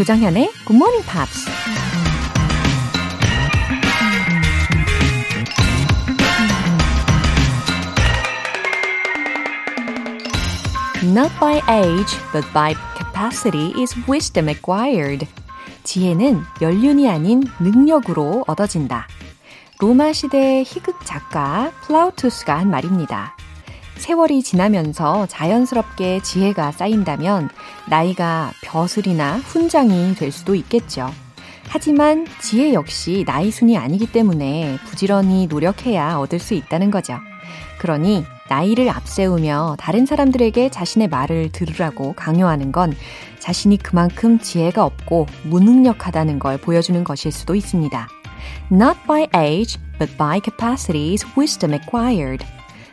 조정현의 Good Morning Pops. Not by age, but by capacity is wisdom acquired. 지혜는 연륜이 아닌 능력으로 얻어진다. 로마 시대 희극 작가 플라우투스가 한 말입니다. 세월이 지나면서 자연스럽게 지혜가 쌓인다면 나이가 벼슬이나 훈장이 될 수도 있겠죠. 하지만 지혜 역시 나이 순이 아니기 때문에 부지런히 노력해야 얻을 수 있다는 거죠. 그러니 나이를 앞세우며 다른 사람들에게 자신의 말을 들으라고 강요하는 건 자신이 그만큼 지혜가 없고 무능력하다는 걸 보여주는 것일 수도 있습니다. Not by age, but by capacity is wisdom acquired.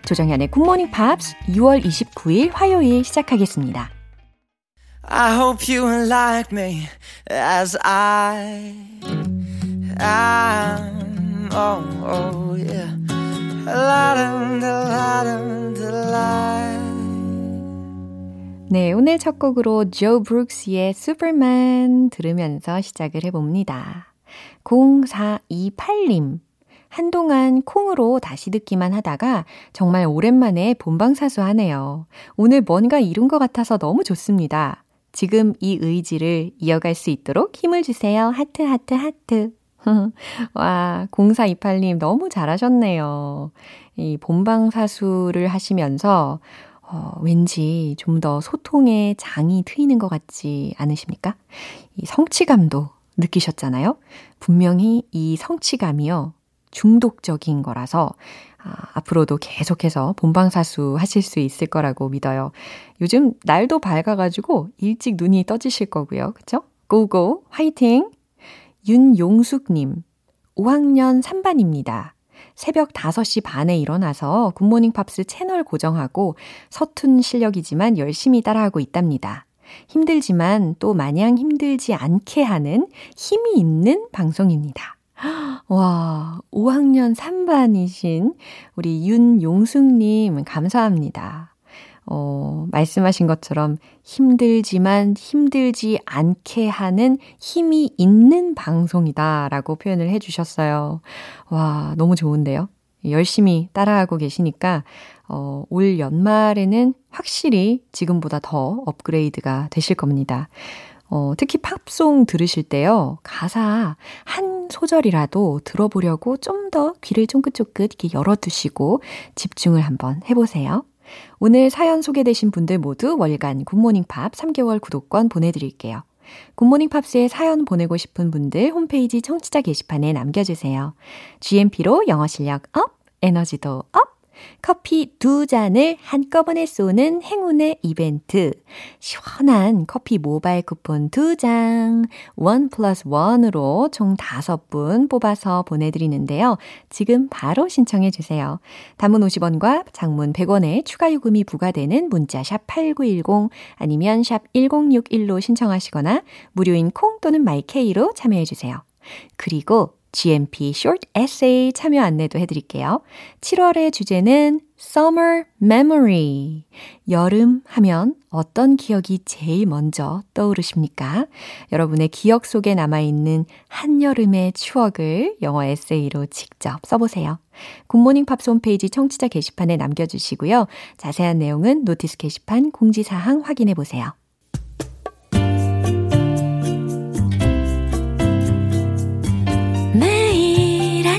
조정현의 굿모닝 팝스 6월 29일 화요일 시작하겠습니다. I hope you like me as I am. Oh, oh yeah. 네, 오늘 첫 곡으로 조 브룩스의 슈퍼맨 들으면서 시작을 해봅니다. 0428님. 한동안 콩으로 다시 듣기만 하다가 정말 오랜만에 본방사수 하네요. 오늘 뭔가 이룬 것 같아서 너무 좋습니다. 지금 이 의지를 이어갈 수 있도록 힘을 주세요. 하트, 하트, 하트. 와, 0428님 너무 잘하셨네요. 이 본방사수를 하시면서 어, 왠지 좀 더 소통의 장이 트이는 것 같지 않으십니까? 이 성취감도 느끼셨잖아요? 분명히 이 성취감이요. 중독적인 거라서 아, 앞으로도 계속해서 본방사수 하실 수 있을 거라고 믿어요. 요즘 날도 밝아가지고 일찍 눈이 떠지실 거고요. 그쵸? Go go 화이팅! 윤용숙님 5학년 3반입니다. 새벽 5시 반에 일어나서 굿모닝 팝스 채널 고정하고 서툰 실력이지만 열심히 따라하고 있답니다. 힘들지만 또 마냥 힘들지 않게 하는 힘이 있는 방송입니다. 와, 5학년 3반이신 우리 윤용숙님, 감사합니다. 어, 말씀하신 것처럼 힘들지만 힘들지 않게 하는 힘이 있는 방송이다 라고 표현을 해주셨어요. 와, 너무 좋은데요? 열심히 따라하고 계시니까, 어, 올 연말에는 확실히 지금보다 더 업그레이드가 되실 겁니다. 어, 특히 팝송 들으실 때요, 가사 한 소절이라도 들어보려고 좀 더 귀를 쫑긋쫑긋 이렇게 열어두시고 집중을 한번 해보세요. 오늘 사연 소개되신 분들 모두 월간 굿모닝 팝스 3개월 구독권 보내드릴게요. 굿모닝 팝스에 사연 보내고 싶은 분들 홈페이지 청취자 게시판에 남겨주세요. GMP로 영어 실력 up, 에너지도 up! 커피 두 잔을 한꺼번에 쏘는 행운의 이벤트. 시원한 커피 모바일 쿠폰 두 장, one plus one으로 총 다섯 분 뽑아서 보내드리는데요. 지금 바로 신청해 주세요. 단문 50원과 장문 100원의 추가 요금이 부과되는 문자 샵 8910 아니면 샵 1061로 신청하시거나 무료인 콩 또는 마이케이로 참여해 주세요. 그리고 GMP Short Essay 참여 안내도 해드릴게요. 7월의 주제는 Summer Memory. 여름 하면 어떤 기억이 제일 먼저 떠오르십니까? 여러분의 기억 속에 남아있는 한여름의 추억을 영어 에세이로 직접 써보세요. 굿모닝 팝스 홈페이지 청취자 게시판에 남겨주시고요. 자세한 내용은 notice 게시판 공지사항 확인해보세요.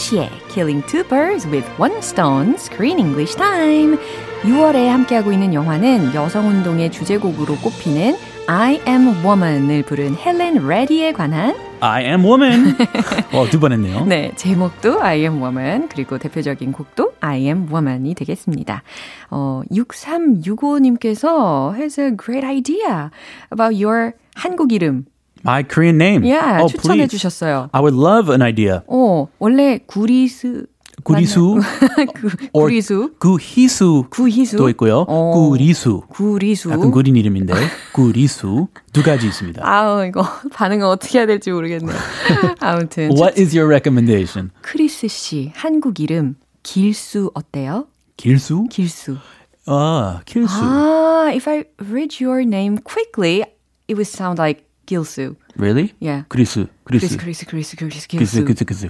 동시에 Killing two birds with one stone Screen English Time 6월에 함께하고 있는 영화는 여성운동의 주제곡으로 꼽히는 I Am Woman을 부른 헬렌 레디에 관한 I am woman. 어, 두 번 했네요. 네, 제목도 I am woman, 그리고 대표적인 곡도 I am woman이 되겠습니다. 어, 6365님께서 has a great idea about your 한국 이름. My Korean name. Yeah, oh, 추천해 please. 주셨어요. I would love an idea. 어, 원래 구리스 구리수, 구, or 구리수, 구희수 구희수 도 있고요. 어. 구리수. 구리수. 약간 구린 이름인데 구리수 두 가지 있습니다. 아우 이거 반응을 어떻게 해야 될지 모르겠네요. 아무튼 What is your recommendation? 크리스 씨 한국 이름 길수 어때요? 길수? 길수. 아, 길수. Ah, if I read your name quickly, it would sound like Gilsu. Really? Yeah. 그리스, Chris, 그리스. Chris, Chris, Chris, 그리스, Gilsu. 그리스, 그리스.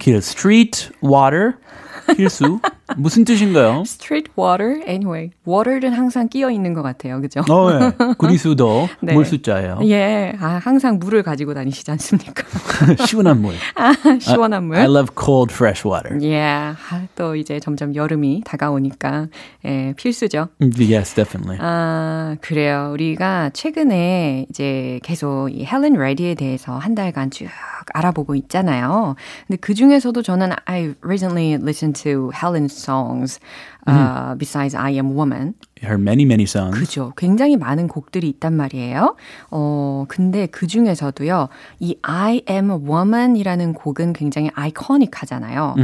길, street, water, 길수. 무슨 뜻인가요? Street water. Anyway, water는 항상 끼어 있는 것 같아요, 그죠? 어, 예. 구리수도 네. 물 숫자예요. 예, 아, 항상 물을 가지고 다니시지 않습니까? 시원한 물. 아, 시원한 물. I love cold, fresh water. 예, 아, 또 이제 점점 여름이 다가오니까 예, 필수죠. Yes, definitely. 아, 그래요. 우리가 최근에 이제 계속 이 헬렌 레디에 대해서 한 달간 쭉 알아보고 있잖아요. 근데 그 중에서도 저는 I recently listened to Helen's songs uh, besides I Am Woman. Her many, many songs. 그죠. 굉장히 많은 곡들이 있단 말이에요. 어, 근데 그 중에서도요, 이 I am woman이라는 곡은 굉장히 아이코닉 하잖아요.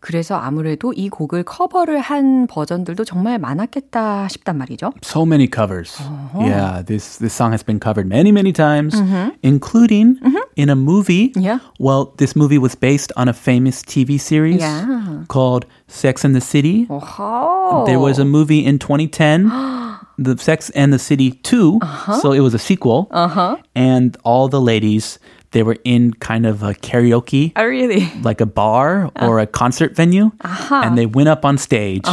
그래서 아무래도 이 곡을 커버를 한 버전들도 정말 많았겠다 싶단 말이죠. So many covers. Yeah, this this song has been covered many, many times, including in a movie. Yeah. Well, this movie was based on a famous TV series Yeah. called Sex and the City. 오호. There was a movie in 2010, The Sex and the City 2. So it was a sequel. Uh-huh. And all the ladies, they were in kind of a karaoke Oh, really? like a bar or a concert venue, and they went up on stage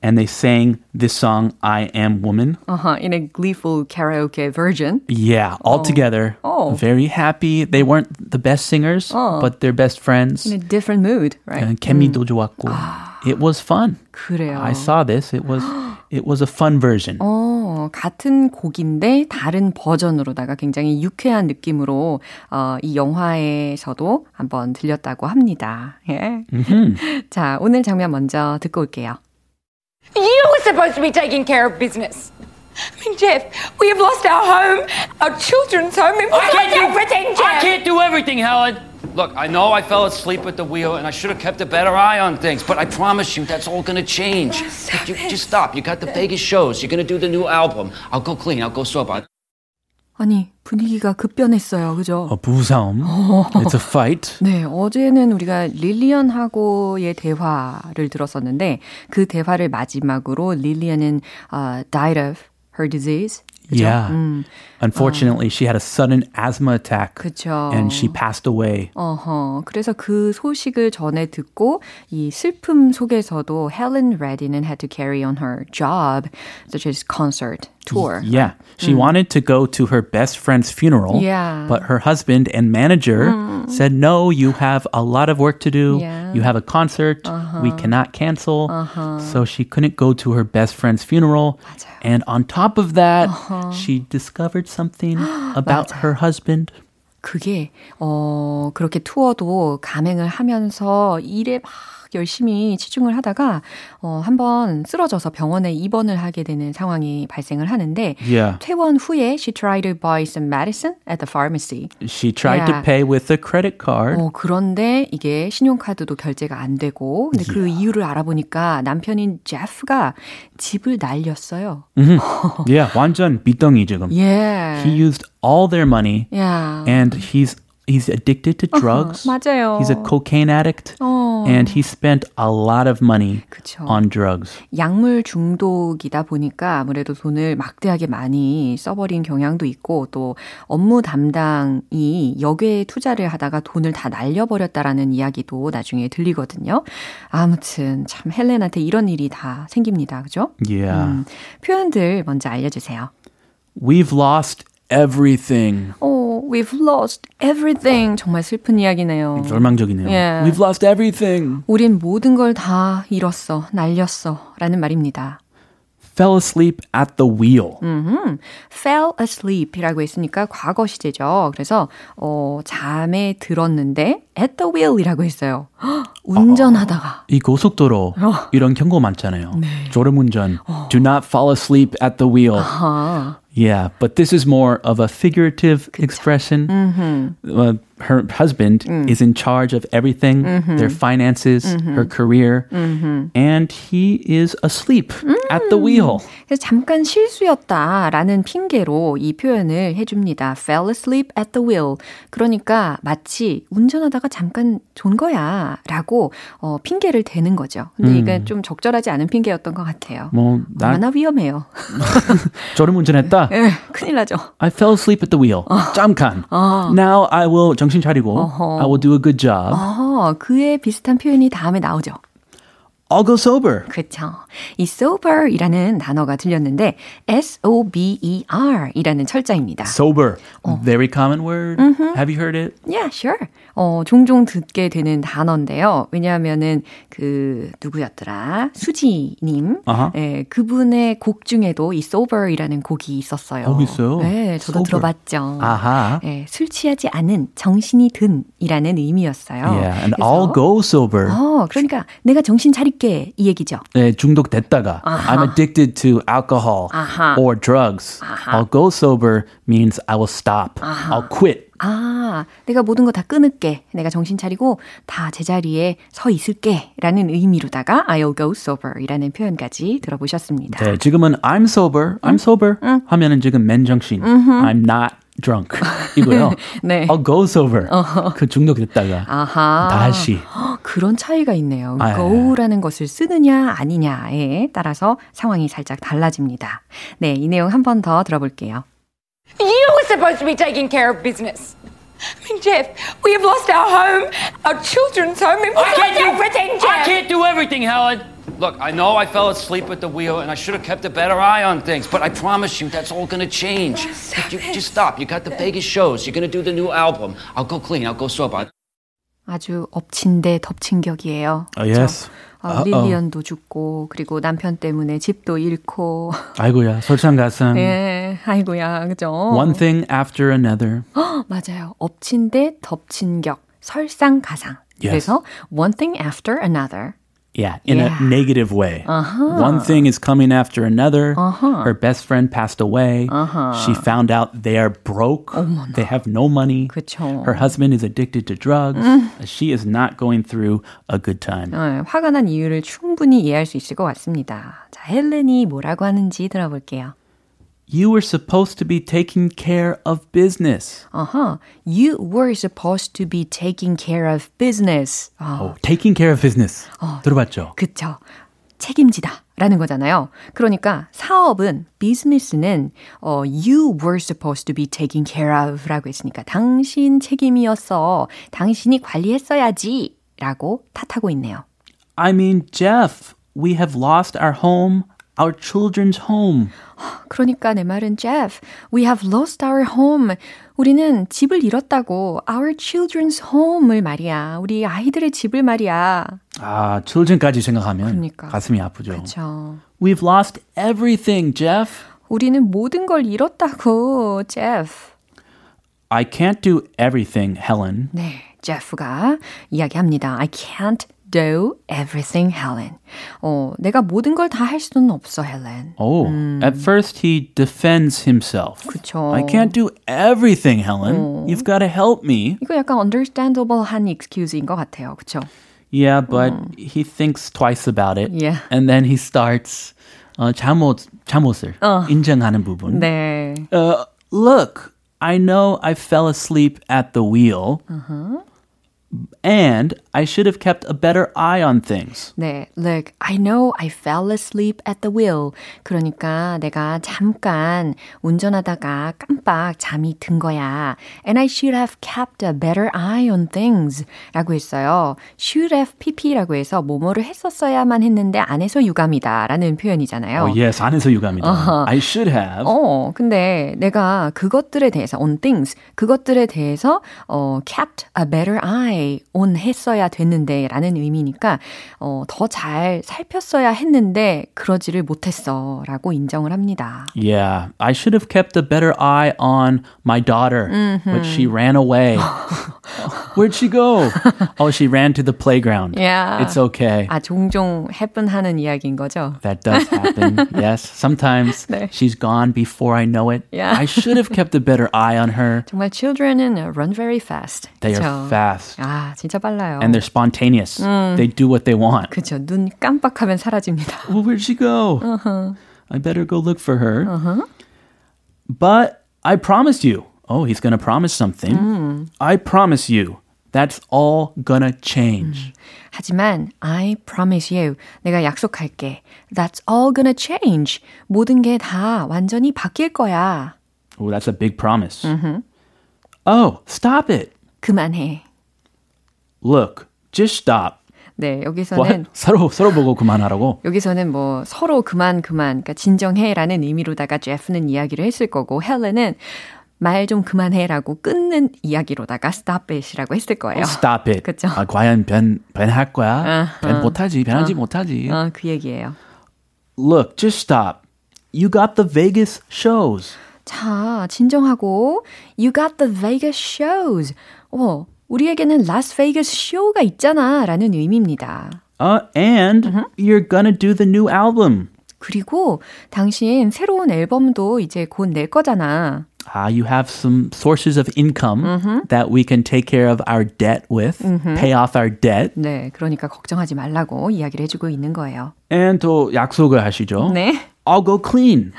and they sang this song, "I Am Woman." Uh-huh. In a gleeful karaoke version. Yeah, all together, Oh. very happy. They weren't the best singers, but they're best friends. In a different mood, right? And 케미도 좋았고, it was fun. 그래요. I saw this. It was it was a fun version. 어, 같은 곡인데 다른 버전으로다가 굉장히 유쾌한 느낌으로 어, 이 영화에서도 한번 들렸다고 합니다. 예. 자, 오늘 장면 먼저 듣고 올게요. You were supposed to be taking care of business. I mean, Jeff, we have lost our home, our children's home. We've lost everything, Jeff. I can't do everything, Helen. Look, I know I fell asleep at the wheel and I should have kept a better eye on things, but I promise you that's all gonna change. stop you, it. just stop. You got the Vegas shows. You're gonna do the new album. I'll go clean. I'll go sober. 아니, 분위기가 급변했어요. 그죠? A 부싸움. It's a fight. 네, 어제는 우리가 릴리언하고의 대화를 들었었는데 그 대화를 마지막으로 릴리언은 uh, died of her disease. 그죠? Yeah. Unfortunately, she had a sudden asthma attack, 그죠. and she passed away. 어허. 그래서 그 소식을 전해 듣고 이 슬픔 속에서도 Helen Reddy는 had to carry on her job, such as concert tour. Yeah. She wanted to go to her best friend's funeral, Yeah. but her husband and manager said, No, you have a lot of work to do. Yeah. You have a concert. We cannot cancel. So she couldn't go to her best friend's funeral. And on top of that, she discovered something about her husband. 그게 어 그렇게 투어도 감행을 하면서 일에 막 열심히 치중을 하다가 어 한번 쓰러져서 병원에 입원을 하게 되는 상황이 발생을 하는데 Yeah. 퇴원 후에 she tried to buy some medicine at the pharmacy. She tried Yeah. to pay with a credit card. 어, 그런데 이게 신용카드도 결제가 안 되고, 근데 그 이유를 알아보니까 남편인 제프가 집을 날렸어요. yeah, 완전 비덩이 지금. 예. He used all their money 야. and he's he's addicted to drugs. 맞아요. He's a cocaine addict 어. and he spent a lot of money 그쵸. on drugs. 약물 중독이다 보니까 아무래도 돈을 막대하게 많이 써버린 경향도 있고 또 업무 담당이 여기에 투자를 하다가 돈을 다 날려버렸다라는 이야기도 나중에 들리거든요. 아무튼 참 헬렌한테 이런 일이 다 생깁니다. 그죠? Yeah. 음, 표현들 먼저 알려주세요. We've lost everything. 어, We've lost everything. 정말 슬픈 이야기네요. 절망적이네요. Yeah. We've lost everything. 우린 모든 걸 다 잃었어, 날렸어. 라는 말입니다. fell asleep at the wheel. 음흠. fell asleep이라고 했으니까 과거 시제죠. 그래서 어, 잠에 들었는데 at the wheel이라고 했어요. 운전하다가 어, 이 고속도로 어. 이런 경고 많잖아요. 네. 졸음운전. 어. Do not fall asleep at the wheel. 아하. Yeah, but this is more of a figurative 그쵸. expression. Mm-hmm. Uh, her husband mm. is in charge of everything, mm-hmm. their finances, mm-hmm. her career, mm-hmm. and he is asleep mm. at the wheel. 그래서 잠깐 실수였다라는 핑계로 이 표현을 해줍니다. fell asleep at the wheel. 그러니까 마치 운전하다가 잠깐 존 거야 라고 어, 핑계를 대는 거죠. 근데 음. 이게 좀 적절하지 않은 핑계였던 것 같아요. 뭐 나... 얼마나 위험해요. 졸음 운전했다. 예, 큰일 나죠. I fell asleep at the wheel. 어. 잠깐. 어. Now I will 정신 차리고 어허. I will do a good job. 어허, 그에 비슷한 표현이 다음에 나오죠. I'll go sober. 그렇죠. 이 sober이라는 단어가 들렸는데 S-O-B-E-R 이라는 철자입니다. Sober. 어. Very common word. Mm-hmm. Have you heard it? Yeah, sure. 어, 종종 듣게 되는 단어인데요. 왜냐하면은 그 누구였더라? 수지 님. Uh-huh. 네, 그분의 곡 중에도 이 sober이라는 곡이 있었어요. 어, 있어요? 네, 저도 sober. 들어봤죠. 아하. 네, 술 취하지 않은 정신이 든이라는 의미였어요. Yeah, and 그래서, I'll go sober. 어, 그러니까 내가 정신 차 릴게 이 얘기죠. 네, 중독됐다가 아하. I'm addicted to alcohol 아하. or drugs. 아하. I'll go sober means I will stop. I'll quit. 아, 내가 모든 거 다 끊을게. 내가 정신 차리고 다 제자리에 서 있을게. 라는 의미로다가 I'll go sober 이라는 표현까지 들어보셨습니다. 네, 지금은 I'm sober, I'm 응? sober 응? 하면은 지금 맨정신, 음흠. I'm not drunk 이고요. 네. I'll go sober. 어허. 그 중독됐다가 아하. 다시. 그런 차이가 있네요. 아, go라는 예. 것을 쓰느냐 아니냐에 따라서 상황이 살짝 달라집니다. 네, 이 내용 한 번 더 들어볼게요. You were supposed to be taking care of business. I mean, Jeff, we have lost our home, our children's home, and we can't do everything, Jeff. I can't do everything, Helen. Look, I know I fell asleep at the wheel and I should have kept a better eye on things, but I promise you that's all gonna change. Oh, you, just stop. You got the Vegas shows. You're gonna do the new album. I'll go clean. I'll go sober. 아주 엎친 데 덮친 격이에요. Uh, yes. 아, 릴리언도 죽고 그리고 남편 때문에 집도 잃고. 아이고야 설상가상. 예, 아이고야 그죠. One thing after another. 맞아요. 엎친 데 덮친 격. 설상가상. Yes. 그래서 one thing after another. Yeah, in yeah. a negative way. Uh-huh. One thing is coming after another. Uh-huh. Her best friend passed away. Uh-huh. She found out they are broke. 어머나. They have no money. 그쵸. Her husband is addicted to drugs. 음. She is not going through a good time. 네, 화가 난 이유를 충분히 이해할 수 있을 것 같습니다. 자, 헬렌이 뭐라고 하는지 들어볼게요. You were supposed to be taking care of business. Uh-huh. You were supposed to be taking care of business. 어. Oh, taking care of business. 어, 들어봤죠? 그쵸. 책임지다. 라는 거잖아요. 그러니까 사업은, 비즈니스는 어, you were supposed to be taking care of 라고 했으니까 당신 책임이었어. 당신이 관리했어야지. 라고 탓하고 있네요. I mean, Jeff, we have lost our home, our children's home. 그러니까 내 말은 Jeff, we have lost our home. 우리는 집을 잃었다고. Our children's home을 말이야. 우리 아이들의 집을 말이야. 아, children까지 생각하면 그러니까. 가슴이 아프죠. 그렇죠. We've lost everything, Jeff. 우리는 모든 걸 잃었다고, Jeff. I can't do everything, Helen. 네, Jeff가 이야기합니다. I can't do everything, Helen. 어, 내가 모든 걸 다 할 수는 없어, Helen. Oh, 음. at first he defends himself. 그쵸. I can't do everything, Helen. 어. You've got to help me. 이거 약간 understandable한 excuse인 것 같아요, 그쵸? Yeah, but 음. he thinks twice about it. Yeah. And then he starts 어, 잘못, 잘못을 어. 인정하는 부분. 네. Uh, look, I know I fell asleep at the wheel. Uh-huh. And I should have kept a better eye on things. 네, look, I know I fell asleep at the wheel. 그러니까 내가 잠깐 운전하다가 깜빡 잠이 든 거야. And I should have kept a better eye on things. 라고 했어요. should have pp라고 해서 뭐뭐를 했었어야만 했는데 안 해서 유감이다. 라는 표현이잖아요. Oh, yes, 안에서 유감이다. Uh-huh. I should have. 어, 근데 내가 그것들에 대해서 on things, 그것들에 대해서 어, kept a better eye 온 했어야 됐는데 라는 의미니까 어, 더 잘 살폈어야 했는데 그러지를 못했어 라고 인정을 합니다. Yeah, I should have kept a better eye on my daughter, mm-hmm. but she ran away. Where'd she go? oh, she ran to the playground. Yeah. It's okay. 아, 종종 happen 이야기인 거죠? That does happen. yes. Sometimes 네. she's gone before I know it. Yeah. I should have kept a better eye on her. 정말 children은 run very fast. They 그쵸? are fast. 아, 진짜 빨라요. And they're spontaneous. 음. They do what they want. 그렇죠. 눈 깜빡하면 사라집니다. Well, where'd she go? Uh-huh. I better go look for her. Uh-huh. But I promised you. Oh, he's going to promise something. 음. I promise you. That's all gonna change. 음. 하지만 I promise you. 내가 약속할게. That's all gonna change. 모든 게 다 완전히 바뀔 거야. Oh, that's a big promise. Mm-hmm. Oh, stop it. 그만해. Look, just stop. 네, 여기서는 뭐, 서로 서로 보고 그만하라고. 여기서는 뭐 서로 그만 그만, 그러니까 진정해라는 의미로다가 제프는 이야기를 했을 거고 헬렌은 말 좀 그만해라고 끊는 이야기로다가 stop it이라고 했을 거예요. Stop it. 그렇죠. 아, 과연 변 변할 거야? uh, 변 못하지, 변하지 uh, 못하지. 어, 그 얘기예요. Look, just stop. You got the Vegas shows. 자, 진정하고 You got the Vegas shows. 어, 우리에게는 라스베이거스 쇼가 있잖아 라는 의미입니다. Uh, and uh-huh. you're gonna do the new album. 그리고 당신 새로운 앨범도 이제 곧 낼 거잖아. Uh, you have some sources of income mm-hmm. that we can take care of our debt with, mm-hmm. pay off our debt. 네, 그러니까 걱정하지 말라고 이야기를 해주고 있는 거예요. And 또 약속을 하시죠. 네. I'll go clean.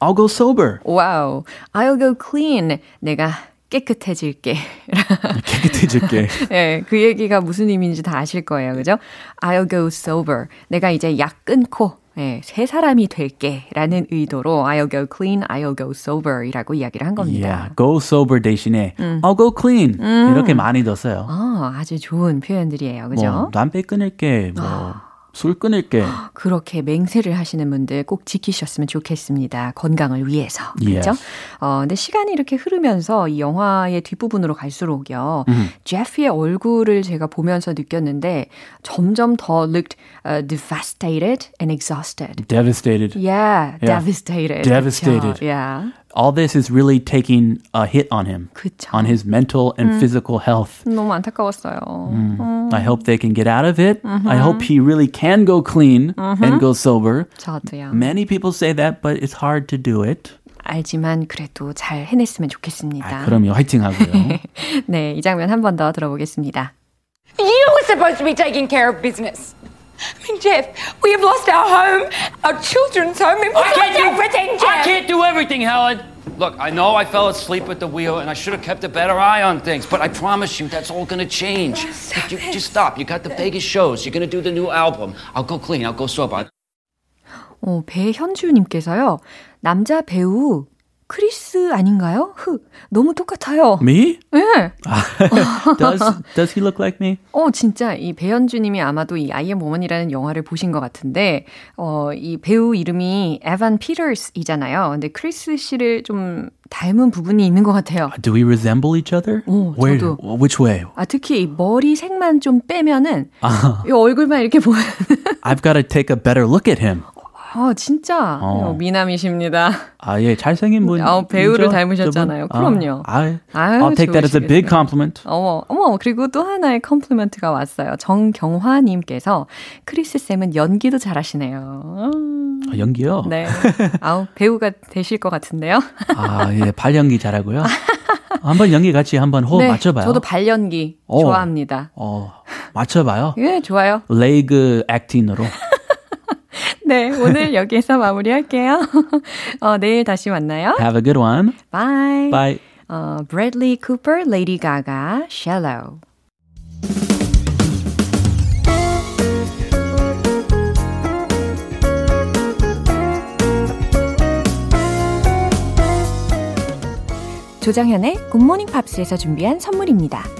I'll go sober. 와우. I'll go clean. 내가 깨끗해질게. 깨끗해질게. 네, 그 얘기가 무슨 의미인지 다 아실 거예요. 그죠? I'll go sober. 내가 이제 약 끊고 네, 새 사람이 될게 라는 의도로 I'll go clean, I'll go sober 이라고 이야기를 한 겁니다. Yeah, go sober 대신에 음. I'll go clean 음. 이렇게 많이 넣었어요. 아, 아주 좋은 표현들이에요. 그죠? 뭐, 담배 끊을게, 뭐. 아. 술 끊을게. 그렇게 맹세를 하시는 분들 꼭 지키셨으면 좋겠습니다. 건강을 위해서. 그렇죠? Yes. 어, 근데 시간이 이렇게 흐르면서 이 영화의 뒷부분으로 갈수록요. 음. 제피의 얼굴을 제가 보면서 느꼈는데 점점 더 looked uh, devastated and exhausted. Devastated. Yeah, yeah. devastated. Devastated. 그렇죠? Yeah. all this is really taking a hit on him, 그쵸. on his mental and 음. physical health. 너무 안타까웠어요. 음. 음. I hope they can get out of it. Mm-hmm. I hope he really can go clean mm-hmm. and go sober. 저도요. Many people say that, but it's hard to do it. 알지만 그래도 잘 해냈으면 좋겠습니다. 아, 그럼요, 화이팅 하고요. 네, 이 장면 한 번 더 들어보겠습니다. You were supposed to be taking care of business. I mean, Jeff, we have lost our home, our children's home. I, I can't do everything, Jeff. I can't do everything, Helen. Look, I know I fell asleep at the wheel and I should have kept a better eye on things, but I promise you that's all gonna change. Oh, you, just stop. You got the Vegas shows. You're gonna do the new album. I'll go clean. I'll go sober. 어, 배현주님께서요, 남자 배우 크리스 아닌가요? 흑 너무 똑같아요. Me? 네. does Does he look like me? 어 진짜 이 배현주 님이 아마도 이 I Am Woman이라는 영화를 보신 것 같은데 어 이 배우 이름이 에반 피터스이잖아요. 근데 크리스 씨를 좀 닮은 부분이 있는 것 같아요. Do we resemble each other? 오, Where, 저도. Which way? 아 특히 머리 색만 좀 빼면은 아. 이 얼굴만 이렇게 보면 I've got to take a better look at him. 아, 진짜 어. 미남이십니다. 아, 예, 잘생긴 분. 어, 배우를 닮으셨잖아요. 그럼요. 아, 아유, I'll take that as a big compliment. 어머, 어머, 그리고 또 하나의 compliment가 왔어요. 정경화님께서 크리스 쌤은 연기도 잘하시네요. 아, 연기요? 네. 아우, 배우가 되실 것 같은데요. 아, 예, 발연기 잘하고요. 한번 연기 같이 한번 호흡 네, 맞춰봐요. 저도 발연기 오, 좋아합니다. 어, 맞춰봐요. 예, 좋아요. 레이그 액팅으로. 네, 오늘 여기에서 마무리할게요. 어, 내일 다시 만나요. Have a good one. Bye. Bye. 어, Bradley Cooper, Lady Gaga, Shallow. 조정현의 굿모닝 팝스에서 준비한 선물입니다.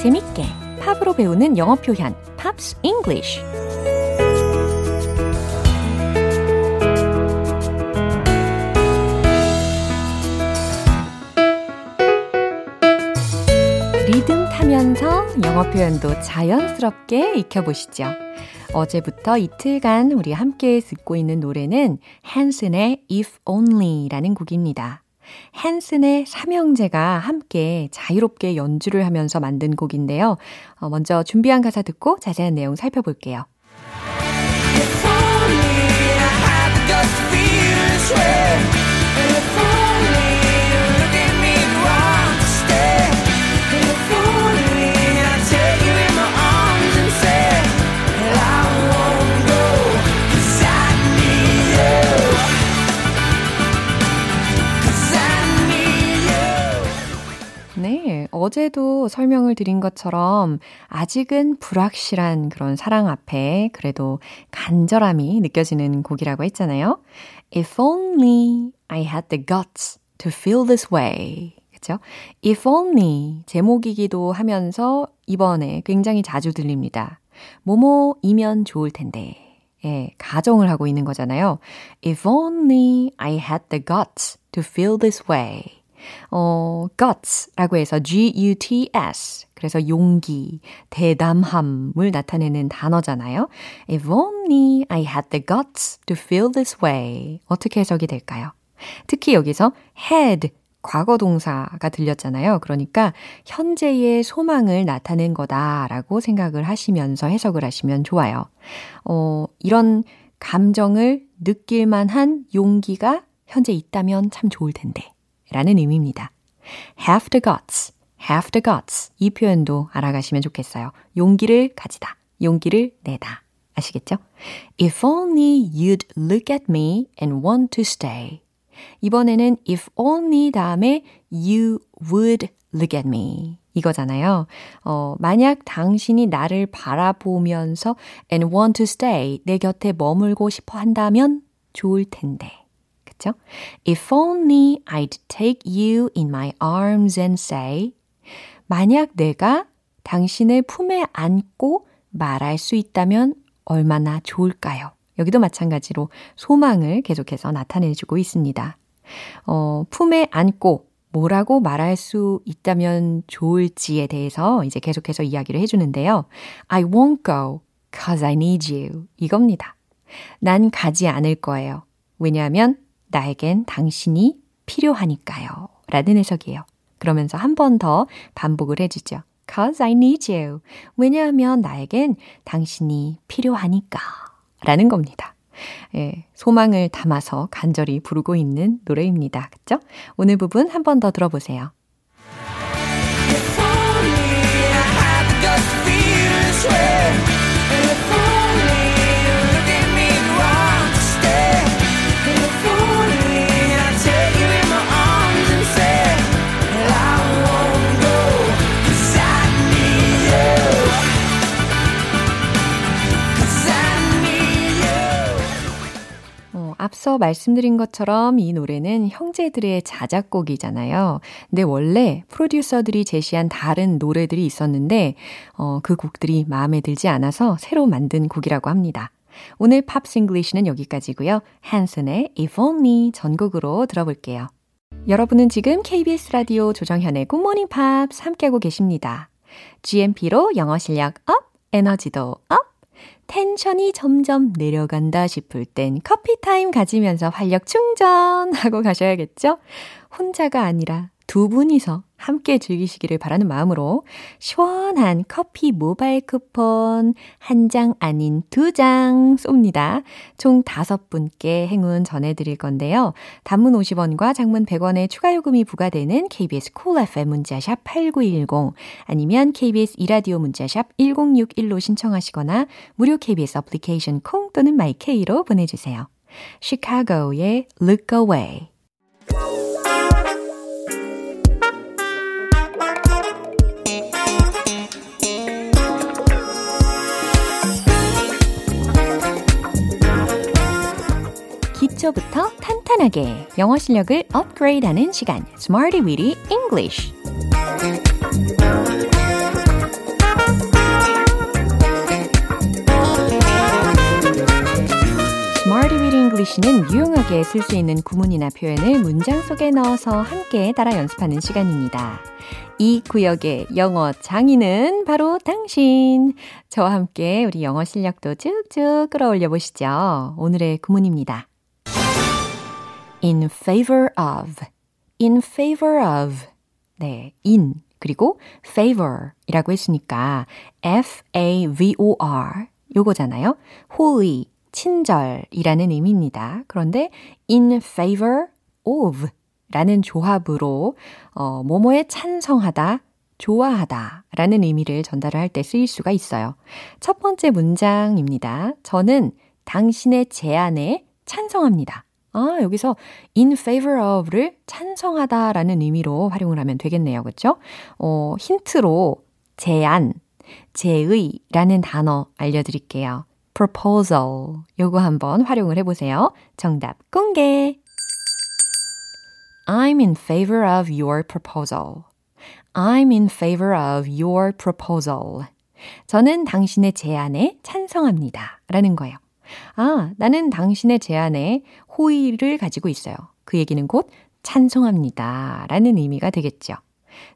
재밌게 팝으로 배우는 영어 표현 Pops English 리듬 타면서 영어 표현도 자연스럽게 익혀보시죠. 어제부터 이틀간 우리 함께 듣고 있는 노래는 핸슨의 If Only라는 곡입니다. 헨슨의 삼형제가 함께 자유롭게 연주를 하면서 만든 곡인데요. 어, 먼저 준비한 가사 듣고 자세한 내용 살펴볼게요. 어제도 설명을 드린 것처럼 아직은 불확실한 그런 사랑 앞에 그래도 간절함이 느껴지는 곡이라고 했잖아요. If only I had the guts to feel this way. 그쵸? If only 제목이기도 하면서 이번에 굉장히 자주 들립니다. 뭐뭐이면 좋을 텐데. 예, 가정을 하고 있는 거잖아요. If only I had the guts to feel this way. 어, guts라고 해서 G-U-T-S. 그래서 용기, 대담함을 나타내는 단어잖아요. If only I had the guts to feel this way. 어떻게 해석이 될까요? 특히 여기서 had 과거 동사가 들렸잖아요. 그러니까 현재의 소망을 나타낸 거다라고 생각을 하시면서 해석을 하시면 좋아요. 어, 이런 감정을 느낄 만한 용기가 현재 있다면 참 좋을 텐데. 라는 의미입니다. have the guts, have the guts. 이 표현도 알아가시면 좋겠어요. 용기를 가지다, 용기를 내다. 아시겠죠? If only you'd look at me and want to stay. 이번에는 if only 다음에 you would look at me. 이거잖아요. 어, 만약 당신이 나를 바라보면서 and want to stay, 내 곁에 머물고 싶어 한다면 좋을 텐데. 있죠. If only I'd take you in my arms and say, 만약 내가 당신을 품에 안고 말할 수 있다면 얼마나 좋을까요? 여기도 마찬가지로 소망을 계속해서 나타내주고 있습니다. 어, 품에 안고 뭐라고 말할 수 있다면 좋을지에 대해서 이제 계속해서 이야기를 해주는데요. I won't go cause I need you. 이겁니다. 난 가지 않을 거예요. 왜냐하면 나에겐 당신이 필요하니까요. 라는 해석이에요. 그러면서 한 번 더 반복을 해주죠. Cause I need you. 왜냐하면 나에겐 당신이 필요하니까. 라는 겁니다. 예, 소망을 담아서 간절히 부르고 있는 노래입니다. 그쵸? 오늘 부분 한 번 더 들어보세요. 앞서 말씀드린 것처럼 이 노래는 형제들의 자작곡이잖아요. 근데 원래 프로듀서들이 제시한 다른 노래들이 있었는데, 어, 그 곡들이 마음에 들지 않아서 새로 만든 곡이라고 합니다. 오늘 Pop Singlish는 여기까지고요. 한슨의 If Only 전곡으로 들어볼게요. 여러분은 지금 KBS 라디오 조정현의 Morning Pops 함께하고 계십니다. GMP로 영어 실력 up, 에너지도 up! 텐션이 점점 내려간다 싶을 땐 커피 타임 가지면서 활력 충전하고 가셔야겠죠? 혼자가 아니라 두 분이서 함께 즐기시기를 바라는 마음으로 시원한 커피 모바일 쿠폰 한 장 아닌 두 장 쏩니다. 총 다섯 분께 행운 전해드릴 건데요. 단문 50원과 장문 100원의 추가 요금이 부과되는 KBS 콜 cool FM 문자샵 8910 아니면 KBS 이라디오 문자샵 1061로 신청하시거나 무료 KBS 애플리케이션 콩 또는 마이케이로 보내주세요. 시카고의 Look Away 기초부터 탄탄하게 영어 실력을 업그레이드하는 시간 Smarty Weedy English English는 유용하게 쓸 수 있는 구문이나 표현을 문장 속에 넣어서 함께 따라 연습하는 시간입니다. 이 구역의 영어 장인은 바로 당신. 저와 함께 우리 영어 실력도 쭉쭉 끌어올려 보시죠. 오늘의 구문입니다. In favor of, in favor of. 네, in 그리고 favor 이라고 했으니까 F-A-V-O-R 요거잖아요. 호의, 친절이라는 의미입니다. 그런데 in favor of 라는 조합으로 어, 뭐뭐에 찬성하다, 좋아하다 라는 의미를 전달을 할 때 쓰일 수가 있어요. 첫 번째 문장입니다. 저는 당신의 제안에 찬성합니다. 아, 여기서 in favor of를 찬성하다 라는 의미로 활용을 하면 되겠네요. 그쵸? 어, 힌트로 제안, 제의 라는 단어 알려 드릴게요. proposal. 요거 한번 활용을 해 보세요. 정답 공개. I'm in favor of your proposal. I'm in favor of your proposal. 저는 당신의 제안에 찬성합니다. 라는 거예요. 아, 나는 당신의 제안에 호의를 가지고 있어요. 그 얘기는 곧 찬성합니다. 라는 의미가 되겠죠.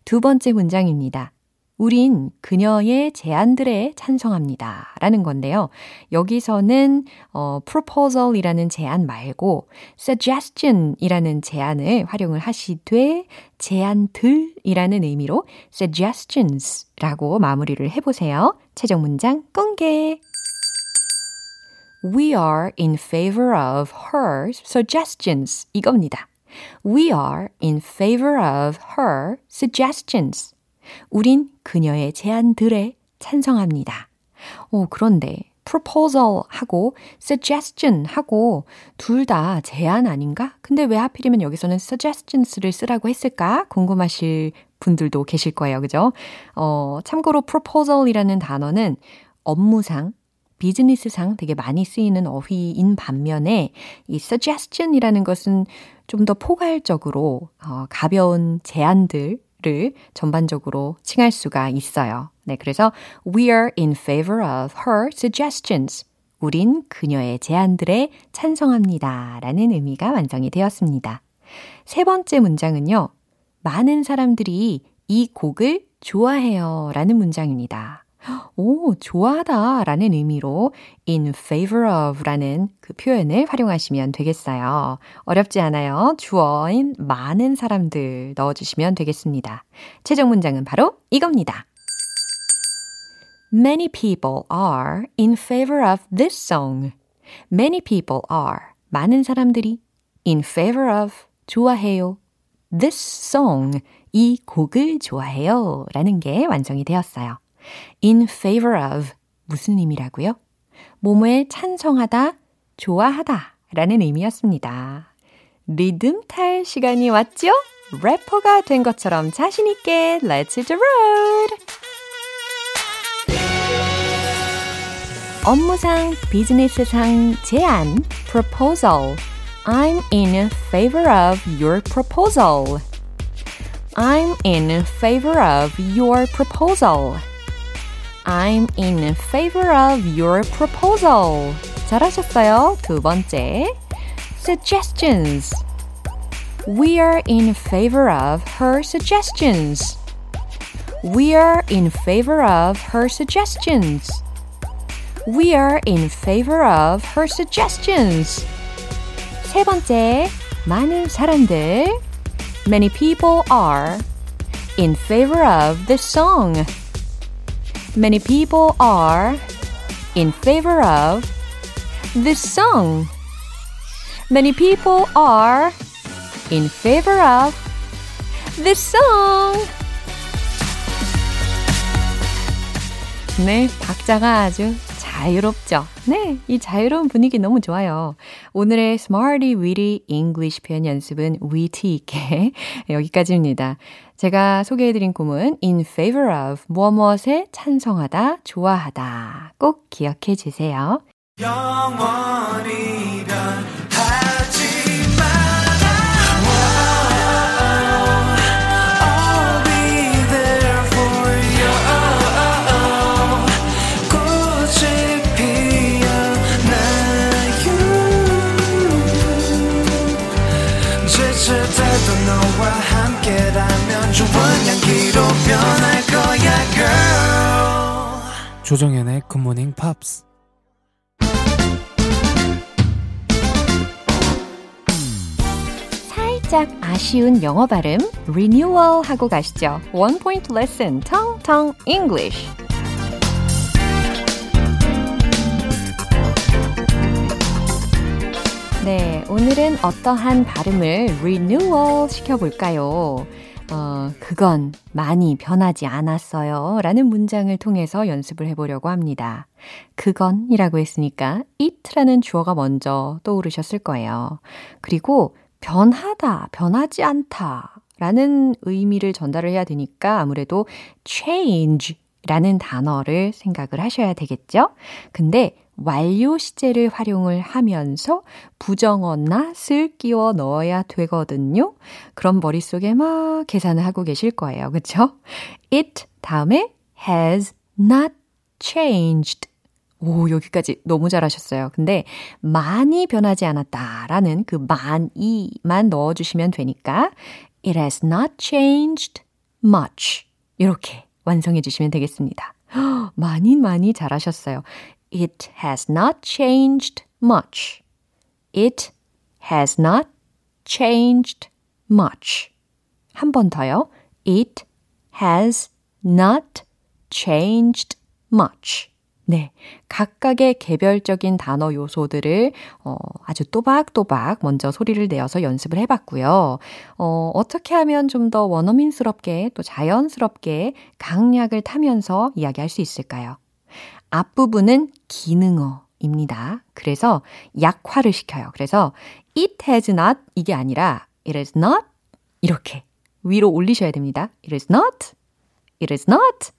두 번째 문장입니다. 우린 그녀의 제안들에 찬성합니다. 라는 건데요. 여기서는 어, proposal이라는 제안 말고 suggestion 이라는 제안을 활용을 하시되 제안들 이라는 의미로 suggestions 라고 마무리를 해보세요. 최종 문장 공개! We are in favor of her suggestions. 이겁니다. We are in favor of her suggestions. 우린 그녀의 제안들에 찬성합니다. 어, 그런데 proposal 하고 suggestion 하고 둘 다 제안 아닌가? 근데 왜 하필이면 여기서는 suggestions를 쓰라고 했을까? 궁금하실 분들도 계실 거예요. 그죠? 어, 참고로 proposal이라는 단어는 업무상 비즈니스상 되게 많이 쓰이는 어휘인 반면에 이 suggestion이라는 것은 좀 더 포괄적으로 어, 가벼운 제안들 를 전반적으로 칭할 수가 있어요. 네, 그래서 we are in favor of her suggestions. 우린 그녀의 제안들에 찬성합니다. 라는 의미가 완성이 되었습니다. 세 번째 문장은요. 많은 사람들이 이 곡을 좋아해요. 라는 문장입니다. 오, 좋아하다 라는 의미로 in favor of 라는 그 표현을 활용하시면 되겠어요. 어렵지 않아요. 주어인 많은 사람들 넣어주시면 되겠습니다. 최종 문장은 바로 이겁니다. Many people are in favor of this song. Many people are. 많은 사람들이 in favor of 좋아해요. This song. 이 곡을 좋아해요. 라는 게 완성이 되었어요. In favor of 무슨 의미라고요? 뭐뭐에 찬성하다, 좋아하다 라는 의미였습니다. 리듬 탈 시간이 왔죠? 래퍼가 된 것처럼 자신있게 Let's hit the road! 업무상, 비즈니스상 제안, proposal. I'm in favor of your proposal. I'm in favor of your proposal. I'm in favor of your proposal. 잘하셨어요. 두 번째. Suggestions. We are in favor of her suggestions. We are in favor of her suggestions. We are in favor of her suggestions. 세 번째, 많은 사람들. Many people are in favor of the song. Many people are in favor of the song. Many people are in favor of the song. 네, 박자가 아주 자유롭죠? 네, 이 자유로운 분위기 너무 좋아요. 오늘의 Smarty Weedy English 표현 연습은 위트 있게 여기까지입니다. 제가 소개해드린 꿈은 in favor of 무엇무엇에 찬성하다, 좋아하다 꼭 기억해 주세요. 영원히 조정현의 굿모닝 팝스 살짝 아쉬운 영어 발음 리뉴얼 하고 가시죠. One Point Lesson 텅텅 English. 네, 오늘은 어떠한 발음을 리뉴얼 시켜볼까요? 어, 그건 많이 변하지 않았어요. 라는 문장을 통해서 연습을 해보려고 합니다. 그건이라고 했으니까 it라는 주어가 먼저 떠오르셨을 거예요. 그리고 변하다, 변하지 않다 라는 의미를 전달을 해야 되니까 아무래도 change 라는 단어를 생각을 하셔야 되겠죠? 근데 완료 시제를 활용을 하면서 부정어 not을 끼워 넣어야 되거든요. 그럼 머릿속에 막 계산을 하고 계실 거예요. 그쵸? It 다음에 has not changed. 오, 여기까지 너무 잘하셨어요. 근데 많이 변하지 않았다라는 그 많이만 넣어주시면 되니까 It has not changed much. 이렇게 완성해 주시면 되겠습니다. 많이 많이 잘하셨어요. It has not changed much. It has not changed much. 한 번 더요. It has not changed much. 네. 각각의 개별적인 단어 요소들을, 어, 아주 또박또박 먼저 소리를 내어서 연습을 해봤고요. 어, 어떻게 하면 좀 더 원어민스럽게 또 자연스럽게 강약을 타면서 이야기할 수 있을까요? 앞부분은 기능어입니다. 그래서 약화를 시켜요. 그래서 it has not 이게 아니라 it is not 이렇게 위로 올리셔야 됩니다. it is not, it is not,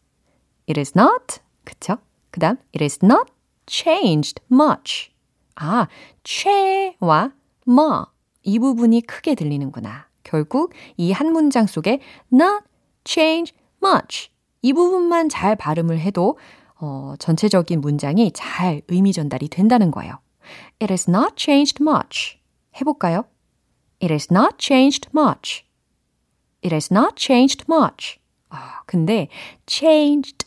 it is not. 그쵸? 그 다음 it is not changed much. 아, 최와 뭐, 이 부분이 크게 들리는구나. 결국 이 한 문장 속에 not change much. 이 부분만 잘 발음을 해도 어, 전체적인 문장이 잘 의미 전달이 된다는 거예요. It has not changed much. 해볼까요? It has not changed much. It has not changed much. 아, 근데 changed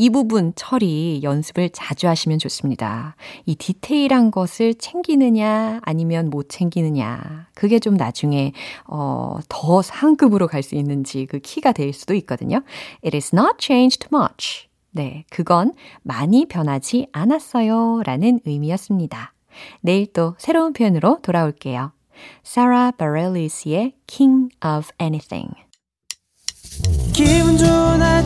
이 부분 처리 연습을 자주 하시면 좋습니다. 이 디테일한 것을 챙기느냐 아니면 못 챙기느냐 그게 좀 나중에 어, 더 상급으로 갈 수 있는지 그 키가 될 수도 있거든요. It is not changed much. 네, 그건 많이 변하지 않았어요. 라는 의미였습니다. 내일 또 새로운 표현으로 돌아올게요. Sarah Bareilles King of Anything.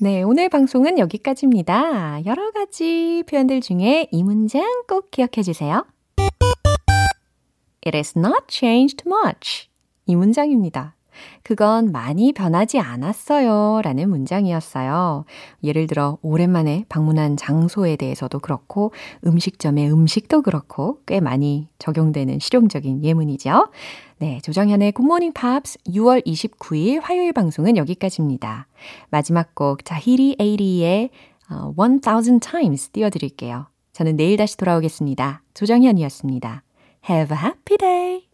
네, 오늘 방송은 여기까지입니다. 여러 가지 표현들 중에 이 문장 꼭 기억해 주세요. It has not changed much. 이 문장입니다. 그건 많이 변하지 않았어요. 라는 문장이었어요. 예를 들어, 오랜만에 방문한 장소에 대해서도 그렇고, 음식점의 음식도 그렇고, 꽤 많이 적용되는 실용적인 예문이죠. 네, 조정현의 굿모닝 팝스 6월 29일 화요일 방송은 여기까지입니다. 마지막 곡 자히리 에이리의 어, 1000 times 띄워드릴게요. 저는 내일 다시 돌아오겠습니다. 조정현이었습니다. Have a happy day!